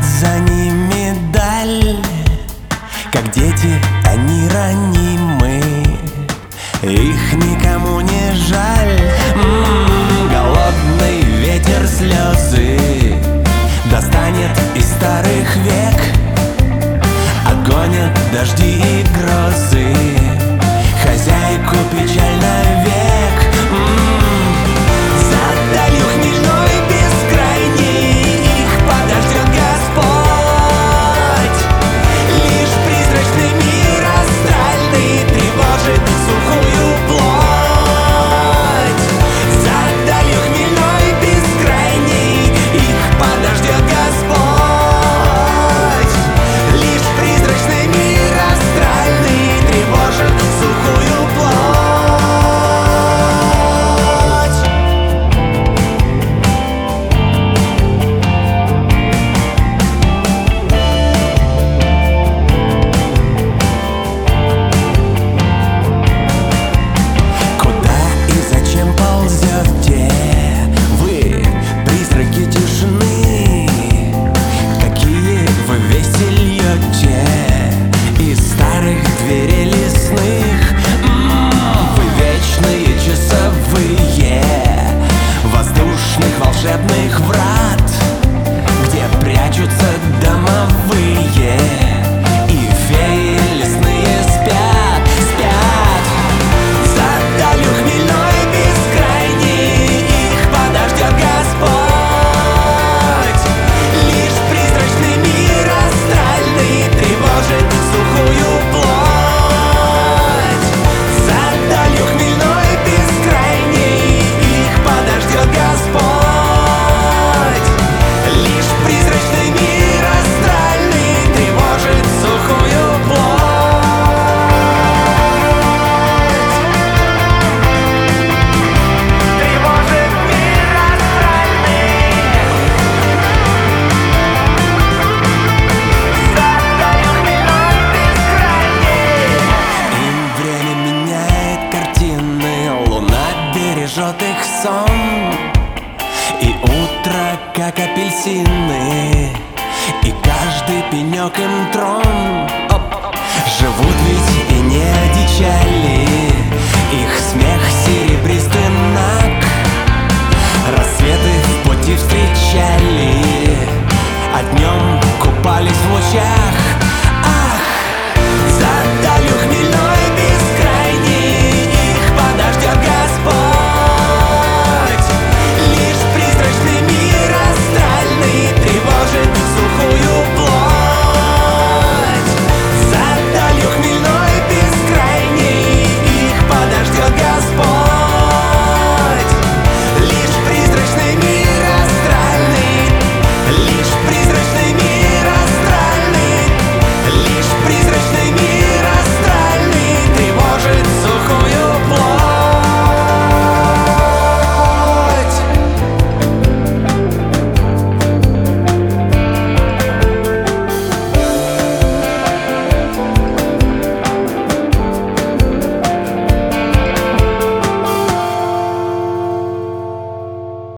идет за ними даль Как дети, они ранимы. Их никому не жаль. М-м-м, Голодный ветер слезы Достанет из старых век. Отгонят дожди и грозы. Хозяйку печально век. волшебных врагов. сон И утро, как апельсины И каждый пенек им трон. Живут ведь и не одичали.